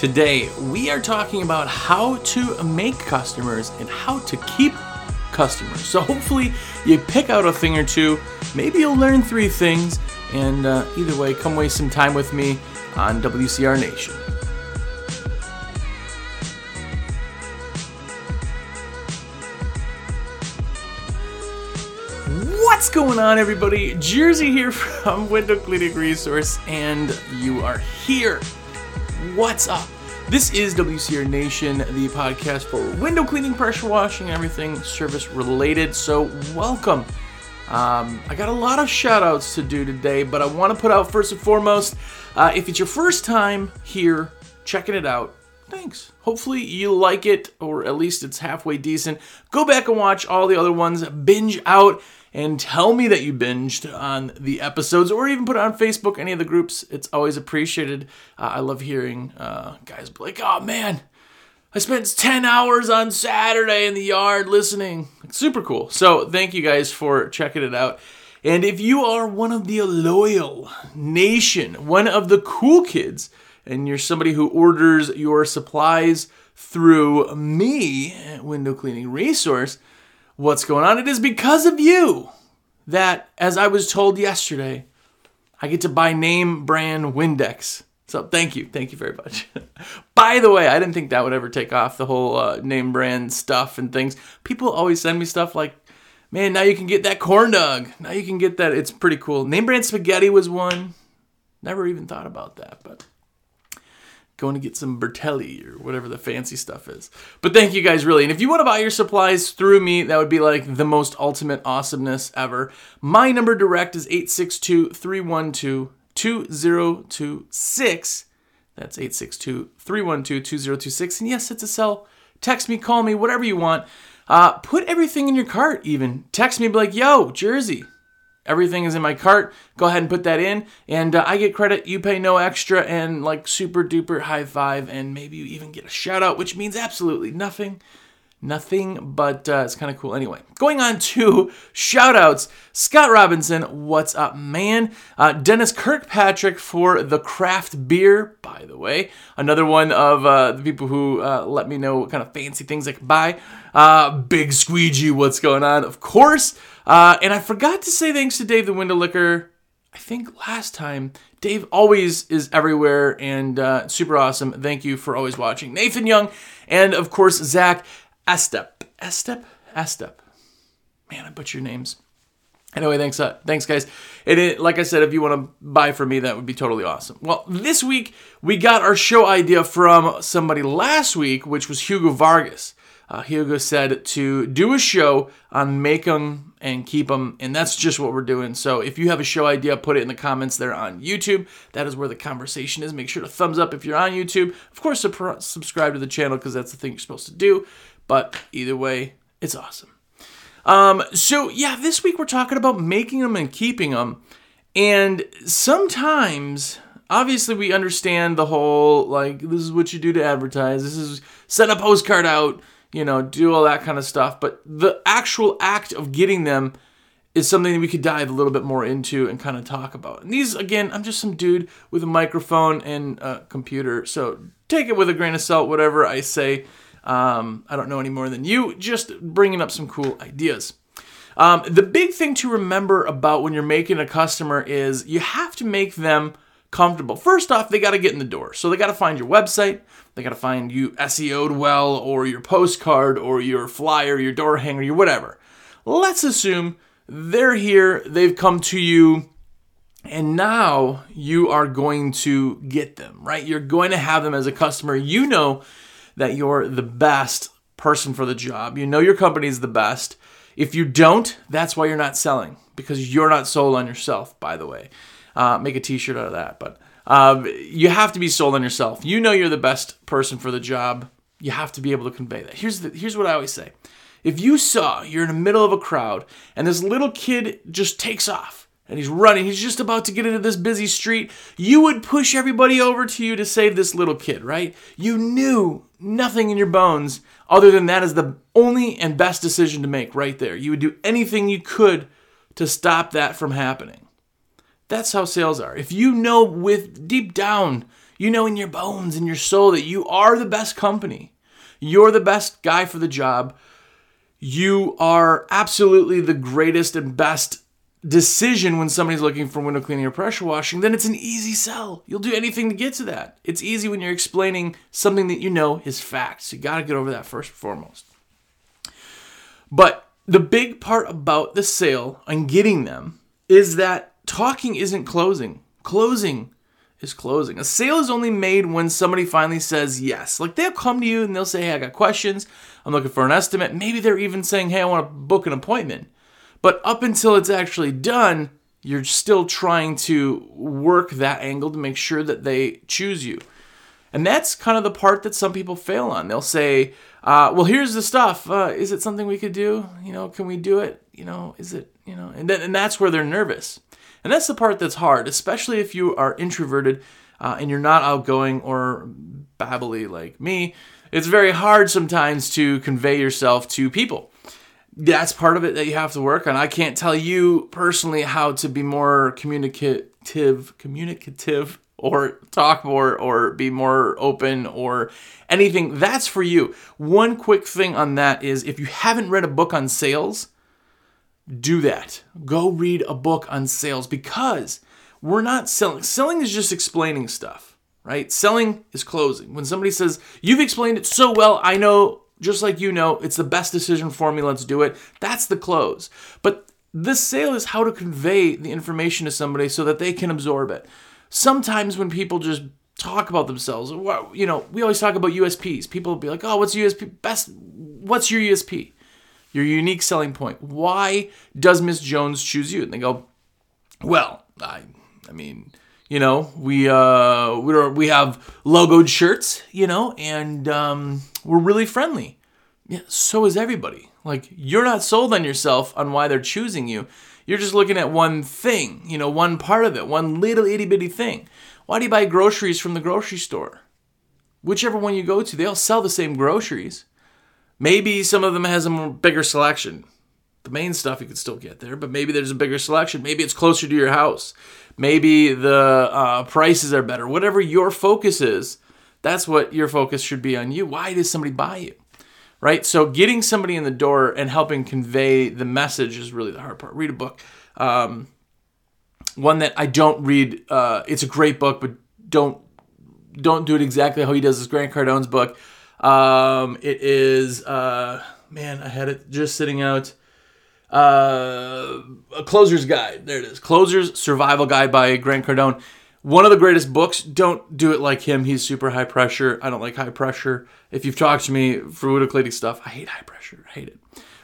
Today, we are talking about how to make customers and how to keep customers. So, hopefully, you pick out a thing or two. Maybe you'll learn three things. And uh, either way, come waste some time with me on WCR Nation. What's going on, everybody? Jersey here from Window Cleaning Resource, and you are here. What's up? This is WCR Nation, the podcast for window cleaning, pressure washing, everything service related. So, welcome. Um, I got a lot of shout outs to do today, but I want to put out first and foremost uh, if it's your first time here checking it out, thanks. Hopefully you like it, or at least it's halfway decent. Go back and watch all the other ones, binge out, and tell me that you binged on the episodes, or even put it on Facebook, any of the groups. It's always appreciated. Uh, I love hearing uh, guys be like, oh man, I spent 10 hours on Saturday in the yard listening. Super cool. So thank you guys for checking it out. And if you are one of the loyal nation, one of the cool kids, and you're somebody who orders your supplies through me, Window Cleaning Resource, what's going on? It is because of you that, as I was told yesterday, I get to buy name brand Windex. So thank you, thank you very much. By the way, I didn't think that would ever take off the whole uh, name brand stuff and things. People always send me stuff like, "Man, now you can get that corn dog. Now you can get that." It's pretty cool. Name brand spaghetti was one. Never even thought about that, but going to get some Bertolli or whatever the fancy stuff is. But thank you guys really. And if you want to buy your supplies through me, that would be like the most ultimate awesomeness ever. My number direct is 862 312 2026. That's 862 312 2026. And yes, it's a cell. Text me, call me, whatever you want. Uh, put everything in your cart, even. Text me, be like, yo, Jersey, everything is in my cart. Go ahead and put that in, and uh, I get credit. You pay no extra, and like super duper high five, and maybe you even get a shout out, which means absolutely nothing. Nothing, but uh, it's kind of cool. Anyway, going on to shout outs. Scott Robinson, what's up, man? Uh, Dennis Kirkpatrick for the craft beer, by the way. Another one of uh, the people who uh, let me know what kind of fancy things I can buy. Uh, Big Squeegee, what's going on? Of course. Uh, and I forgot to say thanks to Dave the Window Licker. I think last time. Dave always is everywhere and uh, super awesome. Thank you for always watching. Nathan Young, and of course, Zach Estep. Estep? Estep. Man, I butcher names. Anyway, thanks, uh, thanks, guys. And it, like I said, if you want to buy from me, that would be totally awesome. Well, this week we got our show idea from somebody last week, which was Hugo Vargas. Uh, Hugo said to do a show on make them and keep them, and that's just what we're doing. So if you have a show idea, put it in the comments there on YouTube. That is where the conversation is. Make sure to thumbs up if you're on YouTube. Of course, subscribe to the channel because that's the thing you're supposed to do. But either way, it's awesome. Um, so yeah, this week we're talking about making them and keeping them. And sometimes, obviously, we understand the whole like this is what you do to advertise. This is send a postcard out, you know, do all that kind of stuff. But the actual act of getting them is something we could dive a little bit more into and kind of talk about. And these, again, I'm just some dude with a microphone and a computer, so take it with a grain of salt, whatever I say. Um, I don't know any more than you, just bringing up some cool ideas. Um, the big thing to remember about when you're making a customer is you have to make them comfortable. First off, they got to get in the door. So they got to find your website, they got to find you SEO'd well, or your postcard, or your flyer, your door hanger, your whatever. Let's assume they're here, they've come to you, and now you are going to get them, right? You're going to have them as a customer. You know that you're the best person for the job. You know your company is the best. If you don't, that's why you're not selling because you're not sold on yourself, by the way. Uh, make a t shirt out of that. But um, you have to be sold on yourself. You know you're the best person for the job. You have to be able to convey that. Here's, the, here's what I always say if you saw you're in the middle of a crowd and this little kid just takes off and he's running, he's just about to get into this busy street, you would push everybody over to you to save this little kid, right? You knew nothing in your bones other than that is the only and best decision to make right there. You would do anything you could to stop that from happening. That's how sales are. If you know with deep down You know in your bones, in your soul, that you are the best company. You're the best guy for the job. You are absolutely the greatest and best decision when somebody's looking for window cleaning or pressure washing, then it's an easy sell. You'll do anything to get to that. It's easy when you're explaining something that you know is facts. So you got to get over that first and foremost. But the big part about the sale and getting them is that talking isn't closing. Closing is closing. A sale is only made when somebody finally says yes. Like they'll come to you and they'll say, Hey, I got questions. I'm looking for an estimate. Maybe they're even saying, Hey, I want to book an appointment. But up until it's actually done, you're still trying to work that angle to make sure that they choose you. And that's kind of the part that some people fail on. They'll say, uh, well, here's the stuff. Uh, is it something we could do? You know, can we do it? You know, is it, you know, and, then, and that's where they're nervous. And that's the part that's hard, especially if you are introverted uh, and you're not outgoing or babbly like me. It's very hard sometimes to convey yourself to people that's part of it that you have to work on. I can't tell you personally how to be more communicative, communicative, or talk more, or be more open, or anything. That's for you. One quick thing on that is if you haven't read a book on sales, do that. Go read a book on sales because we're not selling. Selling is just explaining stuff, right? Selling is closing. When somebody says, You've explained it so well, I know just like you know, it's the best decision for me, let's do it. That's the close. But this sale is how to convey the information to somebody so that they can absorb it. Sometimes when people just talk about themselves, you know, we always talk about USPs. People will be like, "Oh, what's USP? Best what's your USP? Your unique selling point. Why does Miss Jones choose you?" And they go, "Well, I I mean, you know, we uh we're, we have logoed shirts, you know, and um we're really friendly. Yeah, so is everybody. Like, you're not sold on yourself on why they're choosing you. You're just looking at one thing, you know, one part of it, one little itty bitty thing. Why do you buy groceries from the grocery store? Whichever one you go to, they all sell the same groceries. Maybe some of them has a bigger selection. The main stuff you can still get there, but maybe there's a bigger selection. Maybe it's closer to your house. Maybe the uh, prices are better. Whatever your focus is, that's what your focus should be on you. Why does somebody buy you? Right? So getting somebody in the door and helping convey the message is really the hard part. Read a book. Um, one that I don't read. Uh, it's a great book, but don't don't do it exactly how he does. This Grant Cardone's book. Um, it is uh, man, I had it just sitting out. Uh, a closer's guide. There it is. Closer's survival guide by Grant Cardone one of the greatest books. Don't do it like him. He's super high pressure. I don't like high pressure. If you've talked to me for Udoclady stuff, I hate high pressure. I hate it.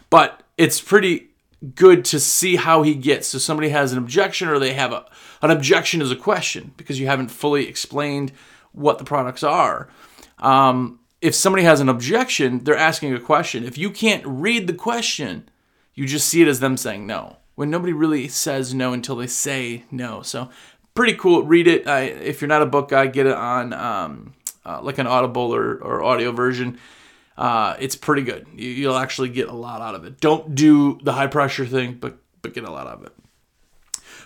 But it's pretty good to see how he gets. So somebody has an objection or they have a, an objection is a question because you haven't fully explained what the products are. Um, if somebody has an objection, they're asking a question. If you can't read the question, you just see it as them saying no. When nobody really says no until they say no. So pretty cool. Read it. Uh, if you're not a book guy, get it on um, uh, like an Audible or, or audio version. Uh, it's pretty good. You, will actually get a lot out of it. Don't do the high pressure thing, but but get a lot out of it.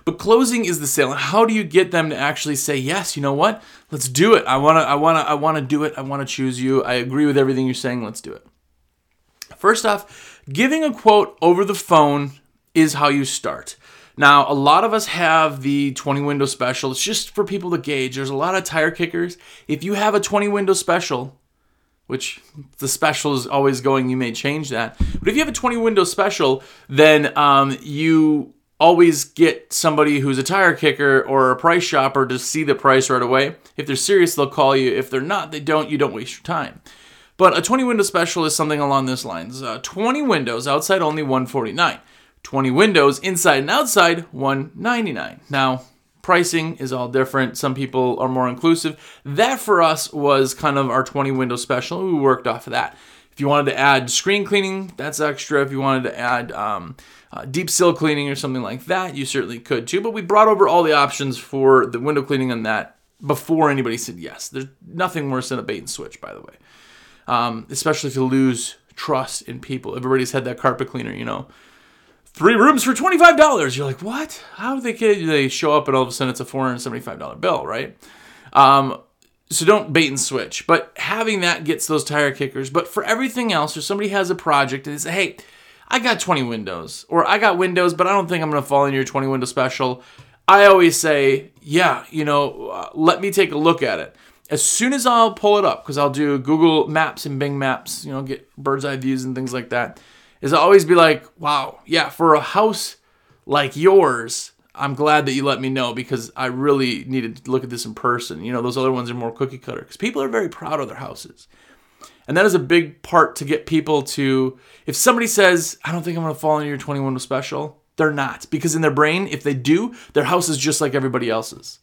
But closing is the sale. How do you get them to actually say yes? You know what? Let's do it. I wanna. I wanna. I wanna do it. I wanna choose you. I agree with everything you're saying. Let's do it. First off, giving a quote over the phone is how you start. Now, a lot of us have the 20 window special. It's just for people to gauge. There's a lot of tire kickers. If you have a 20 window special, which the special is always going, you may change that. But if you have a 20 window special, then um, you always get somebody who's a tire kicker or a price shopper to see the price right away. If they're serious, they'll call you. If they're not, they don't. You don't waste your time. But a 20 window special is something along this lines. Uh, 20 windows, outside only 149. 20 windows inside and outside 199 now pricing is all different some people are more inclusive that for us was kind of our 20 window special we worked off of that if you wanted to add screen cleaning that's extra if you wanted to add um, uh, deep sill cleaning or something like that you certainly could too but we brought over all the options for the window cleaning on that before anybody said yes there's nothing worse than a bait and switch by the way um, especially if you lose trust in people everybody's had that carpet cleaner you know three rooms for $25. You're like, what? How do they get, they show up and all of a sudden it's a $475 bill, right? Um, so don't bait and switch. But having that gets those tire kickers. But for everything else, if somebody has a project and they say, hey, I got 20 windows, or I got windows, but I don't think I'm going to fall into your 20 window special. I always say, yeah, you know, uh, let me take a look at it. As soon as I'll pull it up, because I'll do Google Maps and Bing Maps, you know, get bird's eye views and things like that, is I always be like, wow, yeah, for a house like yours, I'm glad that you let me know because I really needed to look at this in person. You know, those other ones are more cookie cutter because people are very proud of their houses. And that is a big part to get people to, if somebody says, I don't think I'm going to fall into your 21 special, they're not. Because in their brain, if they do, their house is just like everybody else's.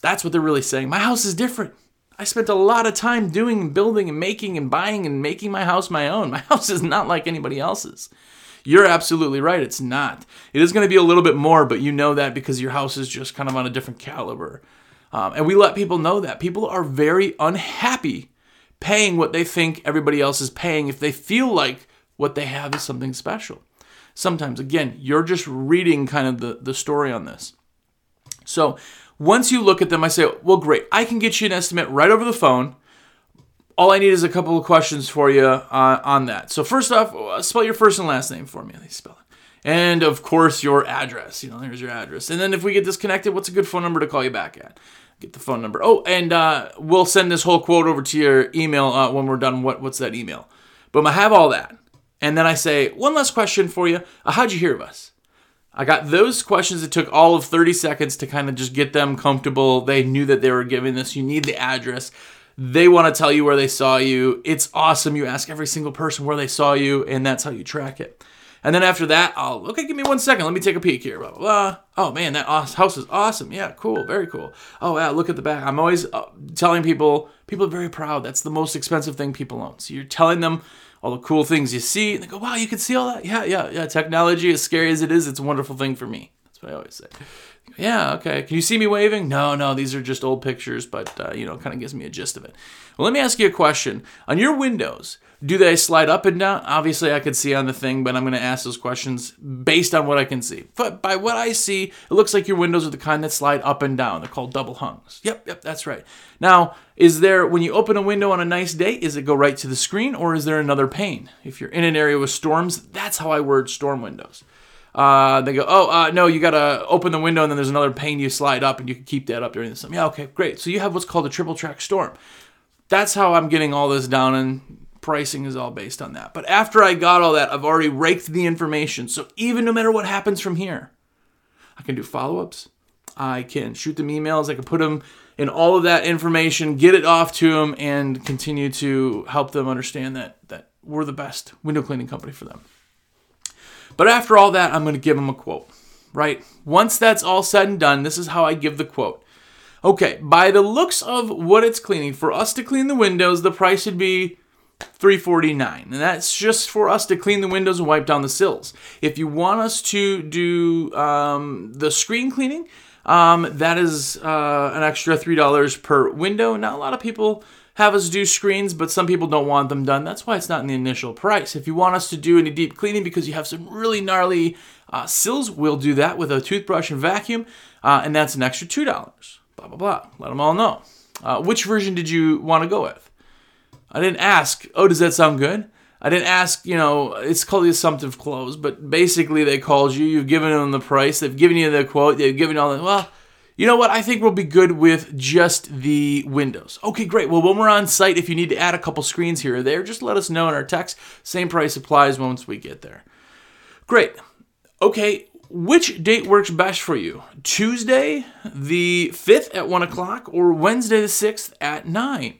That's what they're really saying. My house is different. I spent a lot of time doing, and building, and making, and buying, and making my house my own. My house is not like anybody else's. You're absolutely right. It's not. It is going to be a little bit more, but you know that because your house is just kind of on a different caliber. Um, and we let people know that. People are very unhappy paying what they think everybody else is paying if they feel like what they have is something special. Sometimes, again, you're just reading kind of the, the story on this. So once you look at them, I say, well, great, I can get you an estimate right over the phone all I need is a couple of questions for you uh, on that. So first off, uh, spell your first and last name for me. Spell it. And of course, your address. You know, there's your address. And then if we get disconnected, what's a good phone number to call you back at? Get the phone number. Oh, and uh, we'll send this whole quote over to your email uh, when we're done. What what's that email? But I have all that, and then I say one last question for you. Uh, how'd you hear of us? I got those questions. It took all of 30 seconds to kind of just get them comfortable. They knew that they were giving this. You need the address. They want to tell you where they saw you. It's awesome. You ask every single person where they saw you, and that's how you track it. And then after that, I'll, okay, give me one second. Let me take a peek here. Blah, blah, blah. Oh, man, that house is awesome. Yeah, cool. Very cool. Oh, yeah, look at the back. I'm always uh, telling people, people are very proud. That's the most expensive thing people own. So you're telling them all the cool things you see, and they go, wow, you can see all that? Yeah, yeah, yeah. Technology, as scary as it is, it's a wonderful thing for me. That's what I always say yeah, okay. Can you see me waving? No, no, these are just old pictures, but uh, you know, kind of gives me a gist of it. Well, let me ask you a question. On your windows, do they slide up and down? Obviously, I could see on the thing, but I'm going to ask those questions based on what I can see. But by what I see, it looks like your windows are the kind that slide up and down. They're called double hungs. Yep, yep, that's right. Now, is there, when you open a window on a nice day, is it go right to the screen or is there another pane? If you're in an area with storms, that's how I word storm windows. Uh, they go, oh, uh, no, you got to open the window and then there's another pane you slide up and you can keep that up during the summer. Yeah, okay, great. So you have what's called a triple track storm. That's how I'm getting all this down and pricing is all based on that. But after I got all that, I've already raked the information. So even no matter what happens from here, I can do follow ups. I can shoot them emails. I can put them in all of that information, get it off to them, and continue to help them understand that that we're the best window cleaning company for them. But after all that, I'm going to give him a quote, right? Once that's all said and done, this is how I give the quote. Okay, by the looks of what it's cleaning, for us to clean the windows, the price would be 349 and that's just for us to clean the windows and wipe down the sills if you want us to do um, the screen cleaning um, that is uh, an extra $3 per window now a lot of people have us do screens, but some people don't want them done. That's why it's not in the initial price. If you want us to do any deep cleaning because you have some really gnarly uh, sills, we'll do that with a toothbrush and vacuum, uh, and that's an extra $2. Blah, blah, blah. Let them all know. Uh, which version did you want to go with? I didn't ask, oh, does that sound good? I didn't ask, you know, it's called the assumptive close, but basically they called you, you've given them the price, they've given you the quote, they've given you all the, well, you know what? I think we'll be good with just the windows. Okay, great. Well, when we're on site, if you need to add a couple screens here or there, just let us know in our text. Same price applies once we get there. Great. Okay, which date works best for you? Tuesday the 5th at 1 o'clock or Wednesday the 6th at 9?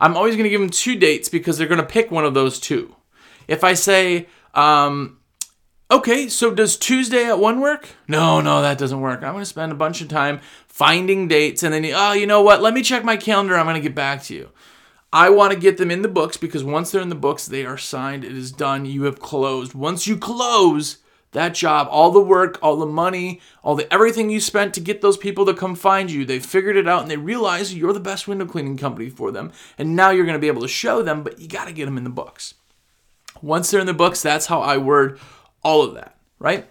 I'm always going to give them two dates because they're going to pick one of those two. If I say, um, Okay, so does Tuesday at one work? No, no, that doesn't work. I'm going to spend a bunch of time finding dates and then, oh, you know what? Let me check my calendar. I'm going to get back to you. I want to get them in the books because once they're in the books, they are signed. It is done. You have closed. Once you close that job, all the work, all the money, all the everything you spent to get those people to come find you, they figured it out and they realize you're the best window cleaning company for them. And now you're going to be able to show them, but you got to get them in the books. Once they're in the books, that's how I word all of that, right?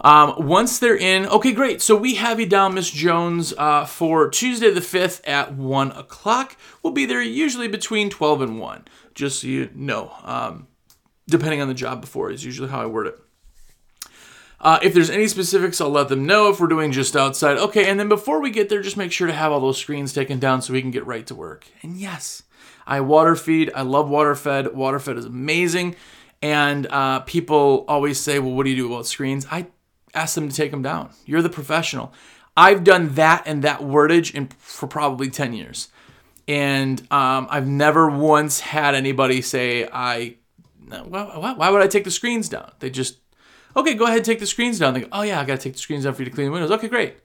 Um, once they're in, okay, great. So we have you down, Miss Jones, uh, for Tuesday the 5th at 1 o'clock. We'll be there usually between 12 and 1, just so you know. Um, depending on the job before, is usually how I word it. Uh, if there's any specifics, I'll let them know if we're doing just outside. Okay, and then before we get there, just make sure to have all those screens taken down so we can get right to work. And yes, I water feed. I love water fed. Water fed is amazing. And uh, people always say, well, what do you do about screens? I ask them to take them down. You're the professional. I've done that and that wordage in, for probably 10 years. And um, I've never once had anybody say, I, why, why would I take the screens down? They just okay, go ahead and take the screens down. They go, oh yeah, I got to take the screens down for you to clean the windows. Okay, great.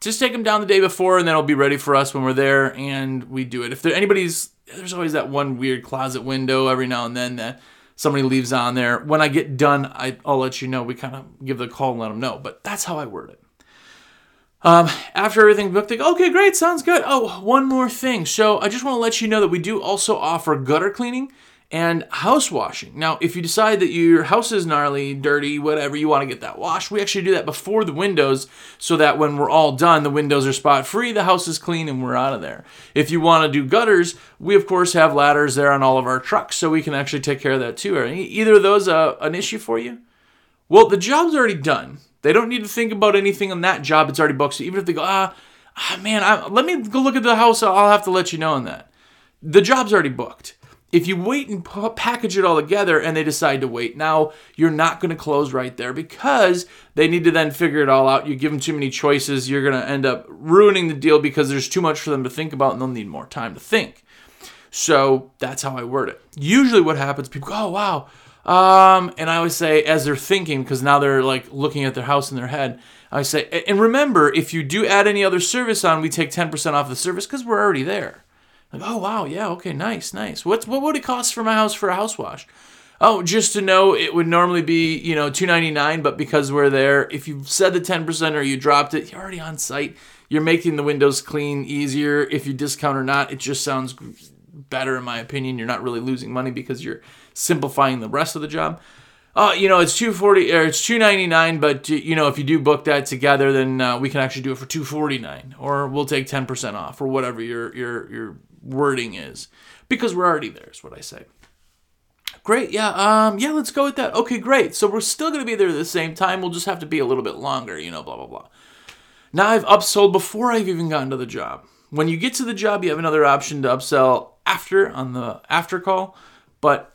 Just take them down the day before, and then it'll be ready for us when we're there, and we do it. If there anybody's, there's always that one weird closet window every now and then that somebody leaves on there. When I get done, I, will let you know. We kind of give the call and let them know. But that's how I word it. Um, after everything booked, they go, okay, great, sounds good. Oh, one more thing. So I just want to let you know that we do also offer gutter cleaning and house washing. Now, if you decide that your house is gnarly, dirty, whatever, you want to get that washed, we actually do that before the windows so that when we're all done, the windows are spot free, the house is clean, and we're out of there. If you want to do gutters, we of course have ladders there on all of our trucks, so we can actually take care of that too. Are either of those uh, an issue for you? Well, the job's already done. They don't need to think about anything on that job. It's already booked. So even if they go, ah, ah man, I, let me go look at the house, I'll have to let you know on that. The job's already booked if you wait and p- package it all together and they decide to wait, now you're not going to close right there because they need to then figure it all out. You give them too many choices, you're going to end up ruining the deal because there's too much for them to think about and they'll need more time to think. So that's how I word it. Usually, what happens, people go, oh, wow. Um, and I always say, as they're thinking, because now they're like looking at their house in their head, I say, and remember, if you do add any other service on, we take 10% off the service because we're already there. Like, oh wow, yeah, okay, nice, nice. What's what would it cost for my house for a house wash? Oh, just to know, it would normally be you know two ninety nine, but because we're there, if you said the ten percent or you dropped it, you're already on site. You're making the windows clean easier. If you discount or not, it just sounds better in my opinion. You're not really losing money because you're simplifying the rest of the job. Uh, you know, it's two forty or it's two ninety nine, but you know, if you do book that together, then uh, we can actually do it for two forty nine, or we'll take ten percent off, or whatever your your your wording is. Because we're already there is what i say. Great yeah um yeah let's go with that. Okay great. So we're still going to be there at the same time. We'll just have to be a little bit longer you know blah blah blah. Now i've upsold before i've even gotten to the job. When you get to the job you have another option to upsell after on the after call but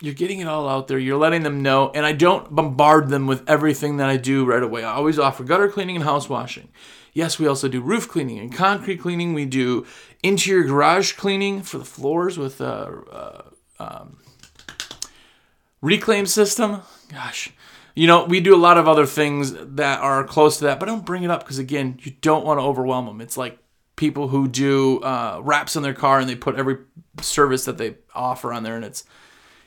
you're getting it all out there. You're letting them know, and I don't bombard them with everything that I do right away. I always offer gutter cleaning and house washing. Yes, we also do roof cleaning and concrete cleaning. We do interior garage cleaning for the floors with a, a um, reclaim system. Gosh, you know, we do a lot of other things that are close to that, but I don't bring it up because, again, you don't want to overwhelm them. It's like people who do uh, wraps on their car and they put every service that they offer on there, and it's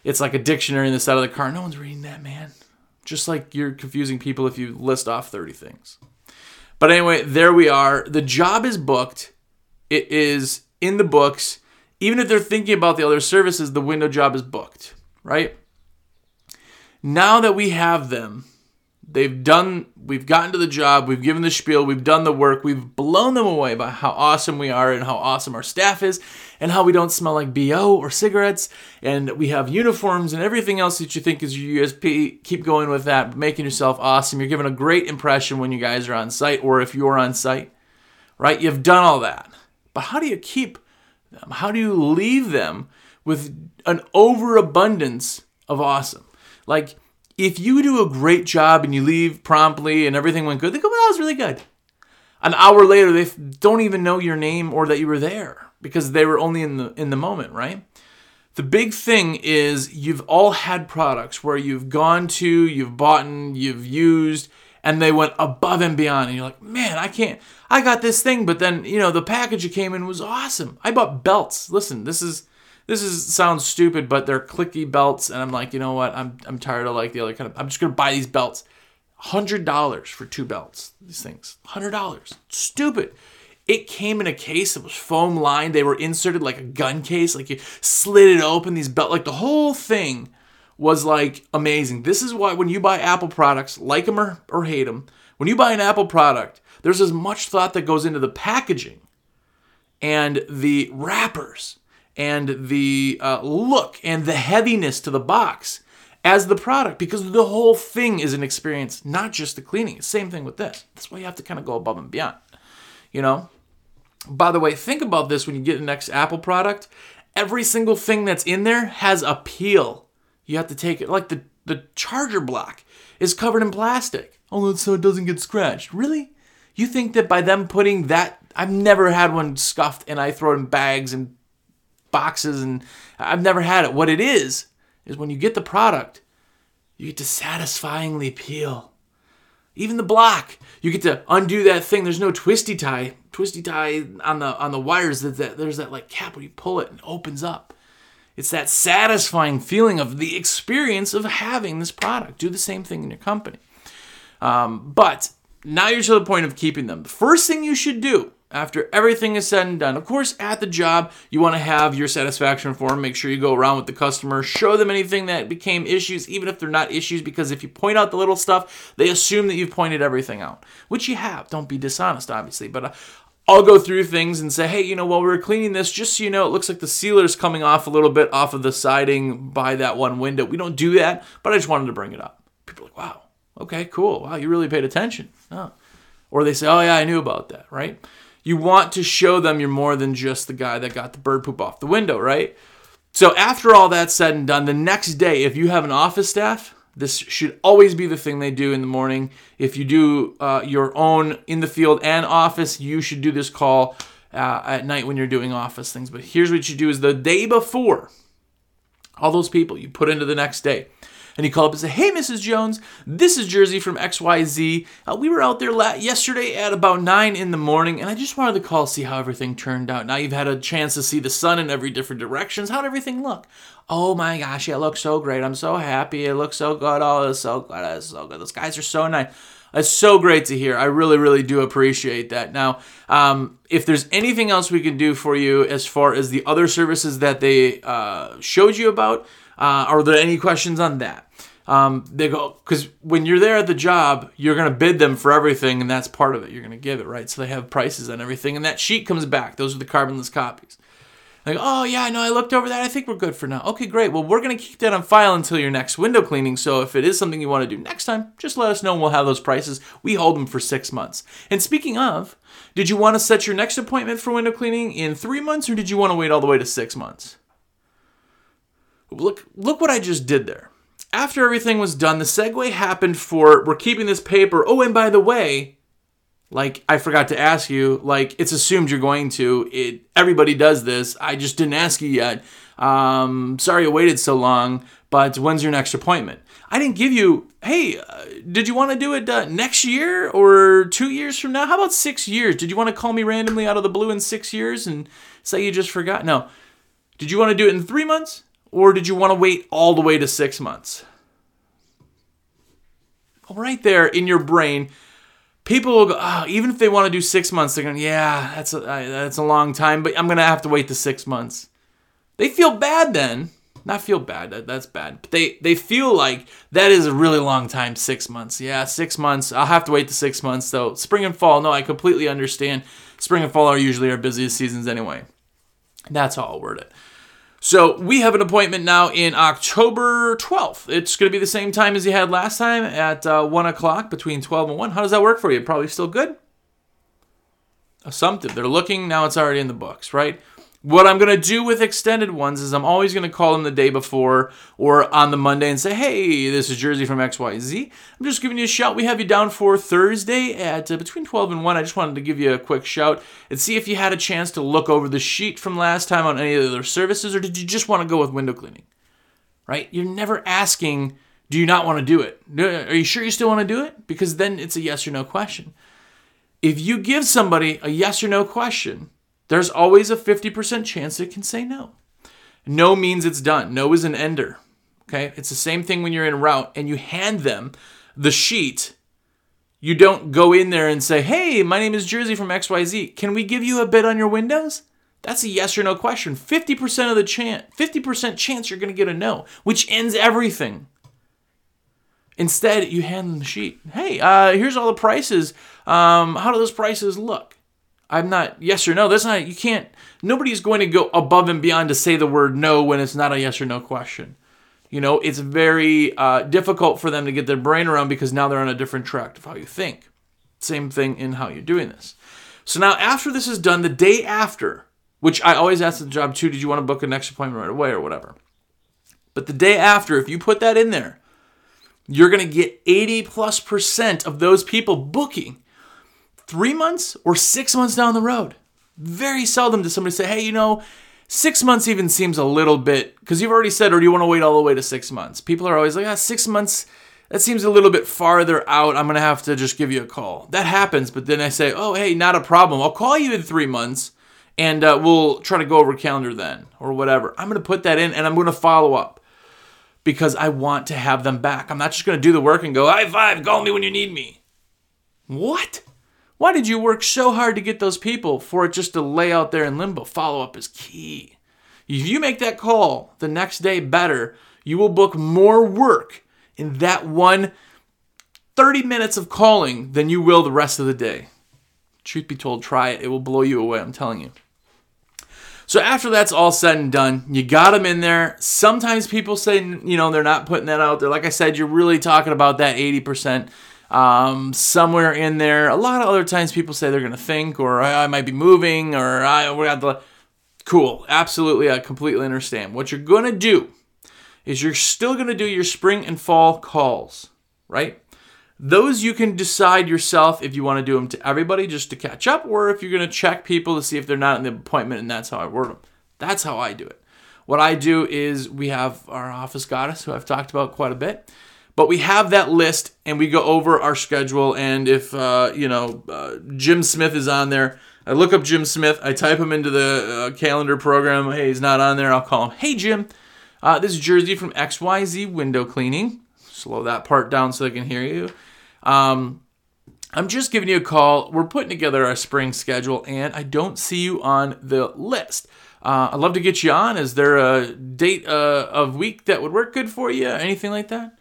it's like a dictionary in the side of the car. No one's reading that, man. Just like you're confusing people if you list off 30 things. But anyway, there we are. The job is booked. It is in the books. Even if they're thinking about the other services, the window job is booked, right? Now that we have them, they've done, we've gotten to the job, we've given the spiel, we've done the work, we've blown them away by how awesome we are and how awesome our staff is and how we don't smell like BO or cigarettes, and we have uniforms and everything else that you think is your USP. Keep going with that, making yourself awesome. You're giving a great impression when you guys are on site or if you're on site, right? You've done all that. But how do you keep them? How do you leave them with an overabundance of awesome? Like, if you do a great job and you leave promptly and everything went good, they go, well, that was really good. An hour later, they don't even know your name or that you were there because they were only in the in the moment, right? The big thing is you've all had products where you've gone to, you've bought, and you've used, and they went above and beyond, and you're like, man, I can't. I got this thing, but then you know the package it came in was awesome. I bought belts. Listen, this is this is sounds stupid, but they're clicky belts, and I'm like, you know what? I'm I'm tired of like the other kind of. I'm just gonna buy these belts. Hundred dollars for two belts. These things. Hundred dollars. Stupid. It came in a case that was foam lined. They were inserted like a gun case, like you slid it open. These belt, like the whole thing was like amazing. This is why when you buy Apple products, like them or, or hate them, when you buy an Apple product, there's as much thought that goes into the packaging and the wrappers and the uh, look and the heaviness to the box as the product because the whole thing is an experience, not just the cleaning. Same thing with this. That's why you have to kind of go above and beyond. You know? By the way, think about this when you get the next Apple product. Every single thing that's in there has a peel. You have to take it, like the, the charger block is covered in plastic. Oh, so it doesn't get scratched. Really? You think that by them putting that, I've never had one scuffed and I throw it in bags and boxes and I've never had it. What it is, is when you get the product, you get to satisfyingly peel. Even the block, you get to undo that thing. There's no twisty tie, twisty tie on the on the wires. That, that there's that like cap where you pull it and it opens up. It's that satisfying feeling of the experience of having this product. Do the same thing in your company. Um, but now you're to the point of keeping them. The first thing you should do after everything is said and done. Of course, at the job, you want to have your satisfaction form. Make sure you go around with the customer, show them anything that became issues, even if they're not issues, because if you point out the little stuff, they assume that you've pointed everything out, which you have. Don't be dishonest, obviously, but. Uh, I'll go through things and say, hey, you know, while we were cleaning this, just so you know, it looks like the sealer's coming off a little bit off of the siding by that one window. We don't do that, but I just wanted to bring it up. People are like, wow, okay, cool. Wow, you really paid attention. Oh. Or they say, oh, yeah, I knew about that, right? You want to show them you're more than just the guy that got the bird poop off the window, right? So after all that's said and done, the next day, if you have an office staff, this should always be the thing they do in the morning. If you do uh, your own in the field and office, you should do this call uh, at night when you're doing office things. But here's what you do: is the day before, all those people you put into the next day and he called up and said, Hey, Mrs. Jones, this is Jersey from XYZ. Uh, we were out there la- yesterday at about 9 in the morning, and I just wanted to call see how everything turned out. Now you've had a chance to see the sun in every different directions. How'd everything look? Oh my gosh, it looks so great. I'm so happy. It looks so good. Oh, it's so good. It's so good. Those guys are so nice. It's so great to hear. I really, really do appreciate that. Now, um, if there's anything else we can do for you as far as the other services that they uh, showed you about, uh, are there any questions on that? Um, they go because when you're there at the job, you're gonna bid them for everything, and that's part of it. You're gonna give it right, so they have prices on everything, and that sheet comes back. Those are the carbonless copies. Like, oh yeah, no, I looked over that. I think we're good for now. Okay, great. Well, we're gonna keep that on file until your next window cleaning. So if it is something you want to do next time, just let us know, and we'll have those prices. We hold them for six months. And speaking of, did you want to set your next appointment for window cleaning in three months, or did you want to wait all the way to six months? Look, look what I just did there. After everything was done, the segue happened for we're keeping this paper. Oh, and by the way, like I forgot to ask you, like it's assumed you're going to. It everybody does this. I just didn't ask you yet. Um, sorry I waited so long, but when's your next appointment? I didn't give you. Hey, uh, did you want to do it uh, next year or two years from now? How about six years? Did you want to call me randomly out of the blue in six years and say you just forgot? No. Did you want to do it in three months? Or did you want to wait all the way to six months? Right there in your brain, people will go, oh, even if they want to do six months, they're going, yeah, that's a, that's a long time, but I'm going to have to wait to six months. They feel bad then. Not feel bad, that, that's bad. But they, they feel like that is a really long time, six months. Yeah, six months. I'll have to wait to six months, though. Spring and fall, no, I completely understand. Spring and fall are usually our busiest seasons anyway. That's how I'll word it. So we have an appointment now in October 12th. It's going to be the same time as you had last time at uh, 1 o'clock between 12 and 1. How does that work for you? Probably still good? Assumptive. They're looking, now it's already in the books, right? What I'm going to do with extended ones is I'm always going to call them the day before or on the Monday and say, hey, this is Jersey from XYZ. I'm just giving you a shout. We have you down for Thursday at uh, between 12 and 1. I just wanted to give you a quick shout and see if you had a chance to look over the sheet from last time on any of their services or did you just want to go with window cleaning? Right? You're never asking, do you not want to do it? Are you sure you still want to do it? Because then it's a yes or no question. If you give somebody a yes or no question, there's always a 50% chance it can say no. No means it's done. No is an ender. Okay? It's the same thing when you're in route and you hand them the sheet. You don't go in there and say, hey, my name is Jersey from XYZ. Can we give you a bid on your windows? That's a yes or no question. 50% of the chance, 50% chance you're going to get a no, which ends everything. Instead, you hand them the sheet. Hey, uh, here's all the prices. Um, how do those prices look? I'm not yes or no. That's not you can't. Nobody's going to go above and beyond to say the word no when it's not a yes or no question. You know, it's very uh, difficult for them to get their brain around because now they're on a different track of how you think. Same thing in how you're doing this. So now, after this is done, the day after, which I always ask the job too, did you want to book a next appointment right away or whatever? But the day after, if you put that in there, you're going to get 80 plus percent of those people booking three months or six months down the road. Very seldom does somebody say, hey, you know, six months even seems a little bit, because you've already said, or do you want to wait all the way to six months? People are always like, ah, six months, that seems a little bit farther out. I'm going to have to just give you a call. That happens, but then I say, oh, hey, not a problem. I'll call you in three months and uh, we'll try to go over calendar then or whatever. I'm going to put that in and I'm going to follow up because I want to have them back. I'm not just going to do the work and go, high five, call me when you need me. What? Why did you work so hard to get those people for it just to lay out there in limbo? Follow up is key. If you make that call the next day better, you will book more work in that one 30 minutes of calling than you will the rest of the day. Truth be told, try it. It will blow you away, I'm telling you. So after that's all said and done, you got them in there. Sometimes people say, you know, they're not putting that out there. Like I said, you're really talking about that 80% um, somewhere in there. A lot of other times people say they're going to think, or I, I, might be moving, or I we got the. Cool, absolutely, I completely understand. What you're going to do is you're still going to do your spring and fall calls, right? Those you can decide yourself if you want to do them to everybody just to catch up, or if you're going to check people to see if they're not in the appointment, and that's how I word them. That's how I do it. What I do is we have our office goddess, who I've talked about quite a bit. But we have that list and we go over our schedule. And if, uh, you know, uh, Jim Smith is on there, I look up Jim Smith, I type him into the uh, calendar program. Hey, he's not on there. I'll call him. Hey, Jim, uh, this is Jersey from XYZ Window Cleaning. Slow that part down so they can hear you. Um, I'm just giving you a call. We're putting together our spring schedule, and I don't see you on the list. Uh, I'd love to get you on. Is there a date uh, of week that would work good for you? Anything like that?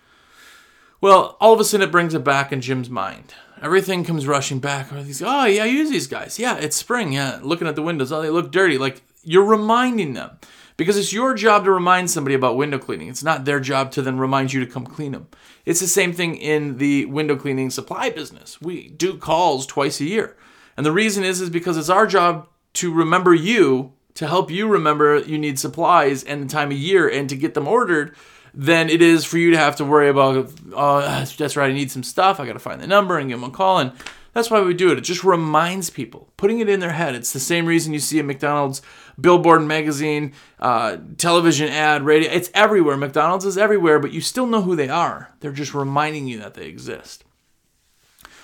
Well, all of a sudden it brings it back in Jim's mind. Everything comes rushing back. He's, oh, yeah, I use these guys. Yeah, it's spring. Yeah, looking at the windows. Oh, they look dirty. Like, you're reminding them. Because it's your job to remind somebody about window cleaning. It's not their job to then remind you to come clean them. It's the same thing in the window cleaning supply business. We do calls twice a year. And the reason is is because it's our job to remember you, to help you remember you need supplies and the time of year and to get them ordered than it is for you to have to worry about, oh, that's right, I need some stuff. I got to find the number and give them a call. And that's why we do it. It just reminds people, putting it in their head. It's the same reason you see a McDonald's billboard, magazine, uh, television ad, radio. It's everywhere. McDonald's is everywhere, but you still know who they are. They're just reminding you that they exist.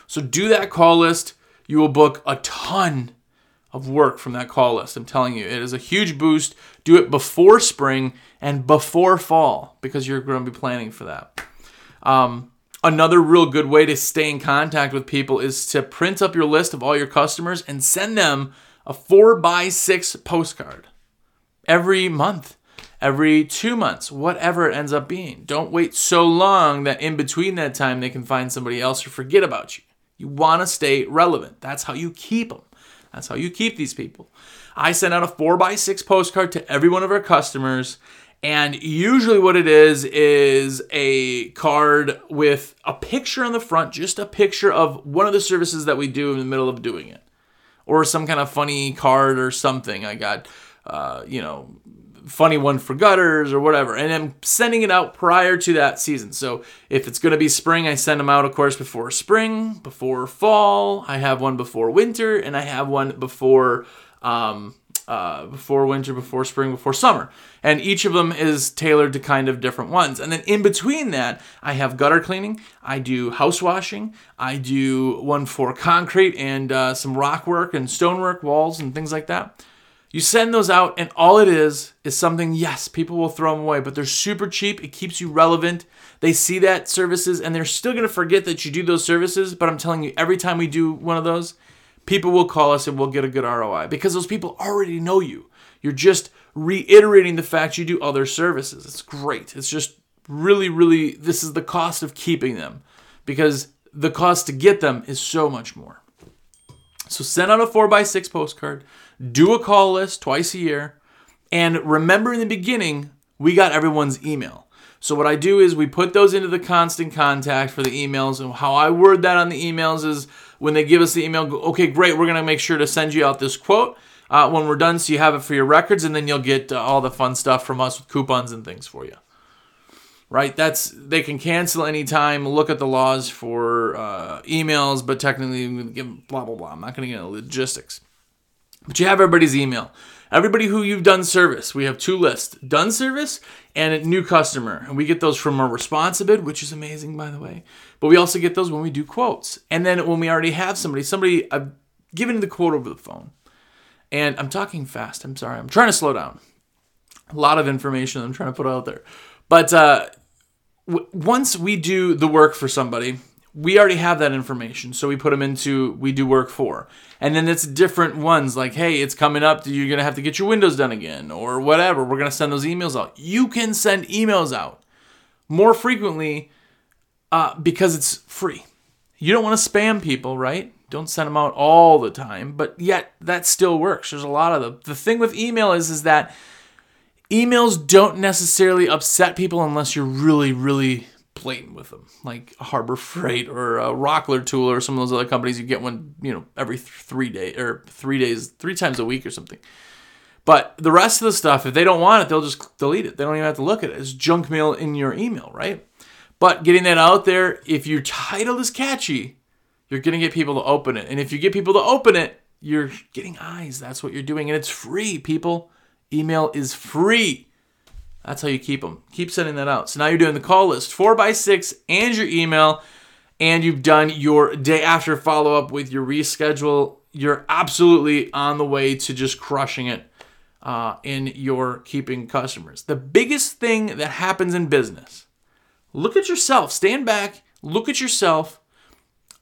So do that call list. You will book a ton of work from that call list. I'm telling you, it is a huge boost. Do it before spring and before fall because you're going to be planning for that. Um, another real good way to stay in contact with people is to print up your list of all your customers and send them a four by six postcard every month, every two months, whatever it ends up being. Don't wait so long that in between that time they can find somebody else or forget about you. You want to stay relevant. That's how you keep them. That's how you keep these people. I send out a four by six postcard to every one of our customers. And usually, what it is is a card with a picture on the front, just a picture of one of the services that we do in the middle of doing it, or some kind of funny card or something. I got, uh, you know, funny one for gutters or whatever. And I'm sending it out prior to that season. So if it's going to be spring, I send them out, of course, before spring, before fall. I have one before winter, and I have one before. Um, uh, before winter, before spring, before summer. And each of them is tailored to kind of different ones. And then in between that, I have gutter cleaning, I do house washing, I do one for concrete and uh, some rock work and stonework, walls, and things like that. You send those out, and all it is is something, yes, people will throw them away, but they're super cheap. It keeps you relevant. They see that services, and they're still to forget that you do those services. But I'm telling you, every time we do one of those, people will call us and we'll get a good ROI because those people already know you. You're just reiterating the fact you do other services. It's great. It's just really, really, this is the cost of keeping them because the cost to get them is so much more. So send out a 4x6 postcard, do a call list twice a year, and remember in the beginning, we got everyone's email. So what I do is we put those into the constant contact for the emails, and how I word that on the emails is when they give us the email, okay, great, we're gonna make sure to send you out this quote uh, when we're done, so you have it for your records, and then you'll get uh, all the fun stuff from us with coupons and things for you right? That's they can cancel anytime. Look at the laws for uh, emails, but technically, give blah blah blah. I'm not going to get into logistics, but you have everybody's email. Everybody who you've done service, we have two lists: done service and new customer, and we get those from our ResponseBid, which is amazing, by the way. But we also get those when we do quotes, and then when we already have somebody, somebody I've given the quote over the phone, and I'm talking fast. I'm sorry. I'm trying to slow down. A lot of information I'm trying to put out there. But uh, w- once we do the work for somebody, we already have that information. So we put them into we do work for. And then it's different ones like, hey, it's coming up. You're going to have to get your windows done again or whatever. We're going to send those emails out. You can send emails out more frequently uh, because it's free. You don't want to spam people, right? Don't send them out all the time, but yet that still works. There's a lot of them. The thing with email is, is that emails don't necessarily upset people unless you're really, really blatant with them, like Harbor Freight or a Rockler Tool or some of those other companies. You get one, you know, every three days or three days, three times a week or something. But the rest of the stuff, if they don't want it, they'll just delete it. They don't even have to look at it. It's junk mail in your email, right? But getting that out there, if your title is catchy, you're going to get people to open it. And if you get people to open it, you're getting eyes. That's what you're doing. And it's free, people. Email is free. That's how you keep them. Keep sending that out. So now you're doing the call list, four by six, and your email, and you've done your day after follow up with your reschedule. You're absolutely on the way to just crushing it uh, in your keeping customers. The biggest thing that happens in business look at yourself, stand back, look at yourself.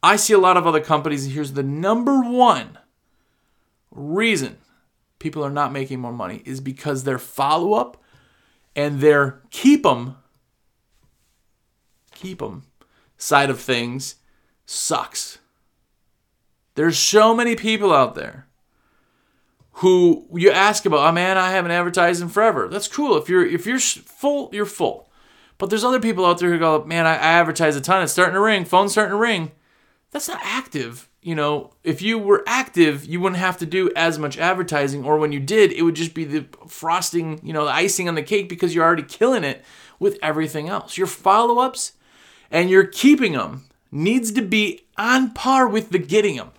I see a lot of other companies, here's the number one reason people are not making more money is because their follow up and their keep them keep them side of things sucks. There's so many people out there who you ask about, oh man, I haven't advertised in forever. That's cool. If you're if you're full, you're full. But there's other people out there who go, man, I, I advertise a ton. It's starting to ring. Phone's starting to ring. That's not active you know, if you were active, you wouldn't have to do as much advertising, or when you did, it would just be the frosting, you know, the icing on the cake because you're already killing it with everything else. Your follow ups and your keeping them needs to be on par with the getting them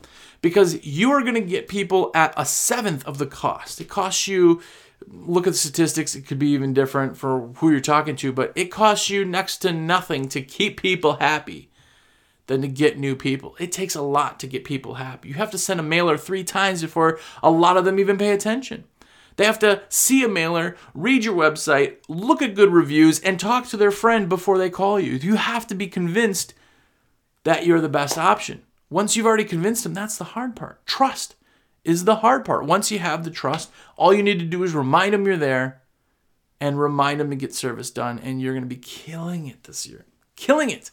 because you are going to get people at a seventh of the cost. It costs you, look at the statistics, it could be even different for who you're talking to, but it costs you next to nothing to keep people happy than to get new people. It takes a lot to get people happy. You have to send a mailer three times before a lot of them even pay attention. They have to see a mailer, read your website, look at good reviews, and talk to their friend before they call you. You have to be convinced that you're the best option. Once you've already convinced them, that's the hard part. Trust is the hard part. Once you have the trust, all you need to do is remind them you're there and remind them to get service done, and you're going to be killing it this year. Killing it.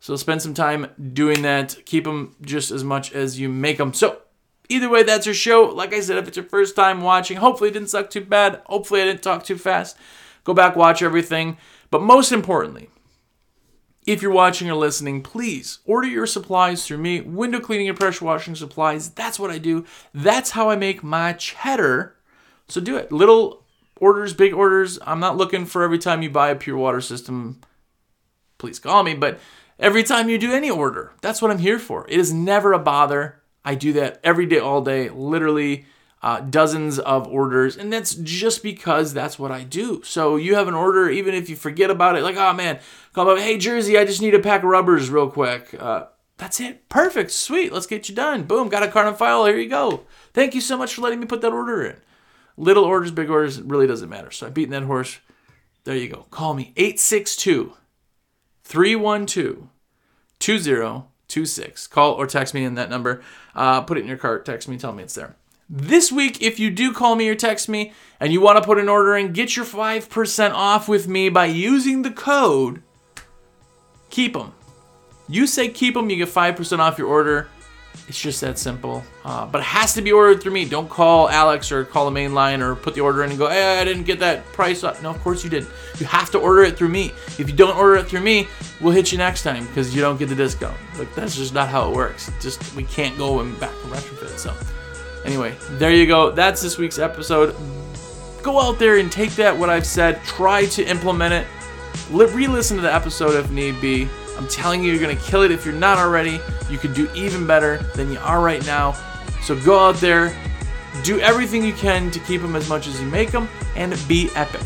So spend some time doing that. Keep them just as much as you make them. So either way, that's your show. Like I said, if it's your first time watching, hopefully it didn't suck too bad. Hopefully I didn't talk too fast. Go back, watch everything. But most importantly, if you're watching or listening, please order your supplies through me. Window cleaning and pressure washing supplies. That's what I do. That's how I make my cheddar. So do it. Little orders, big orders. I'm not looking for every time you buy a pure water system. Please call me, but every time you do any order. That's what I'm here for. It is never a bother. I do that every day, all day, literally uh, dozens of orders. And that's just because that's what I do. So you have an order, even if you forget about it, like, oh man, call up, hey, Jersey, I just need a pack of rubbers real quick. Uh, that's it. Perfect. Sweet. Let's get you done. Boom. Got a card on file. Here you go. Thank you so much for letting me put that order in. Little orders, big orders, it really doesn't matter. So I've beaten that horse. There you go. Call me 862 312 2026. Call or text me in that number. Uh, put it in your cart. Text me. Tell me it's there. This week, if you do call me or text me and you want to put an order in, get your 5% off with me by using the code Keep them. You say keep them, you get 5% off your order. It's just that simple. Uh, but it has to be ordered through me. Don't call Alex or call the main line or put the order in and go, hey, I didn't get that price up. No, of course you didn't. You have to order it through me. If you don't order it through me, we'll hit you next time because you don't get the discount. Like that's just not how it works. Just we can't go and back and retrofit. So anyway, there you go. That's this week's episode. Go out there and take that what I've said. Try to implement it. Re-listen to the episode if need be. I'm telling you, you're gonna kill it if you're not already. You could do even better than you are right now. So go out there, do everything you can to keep them as much as you make them, and be epic.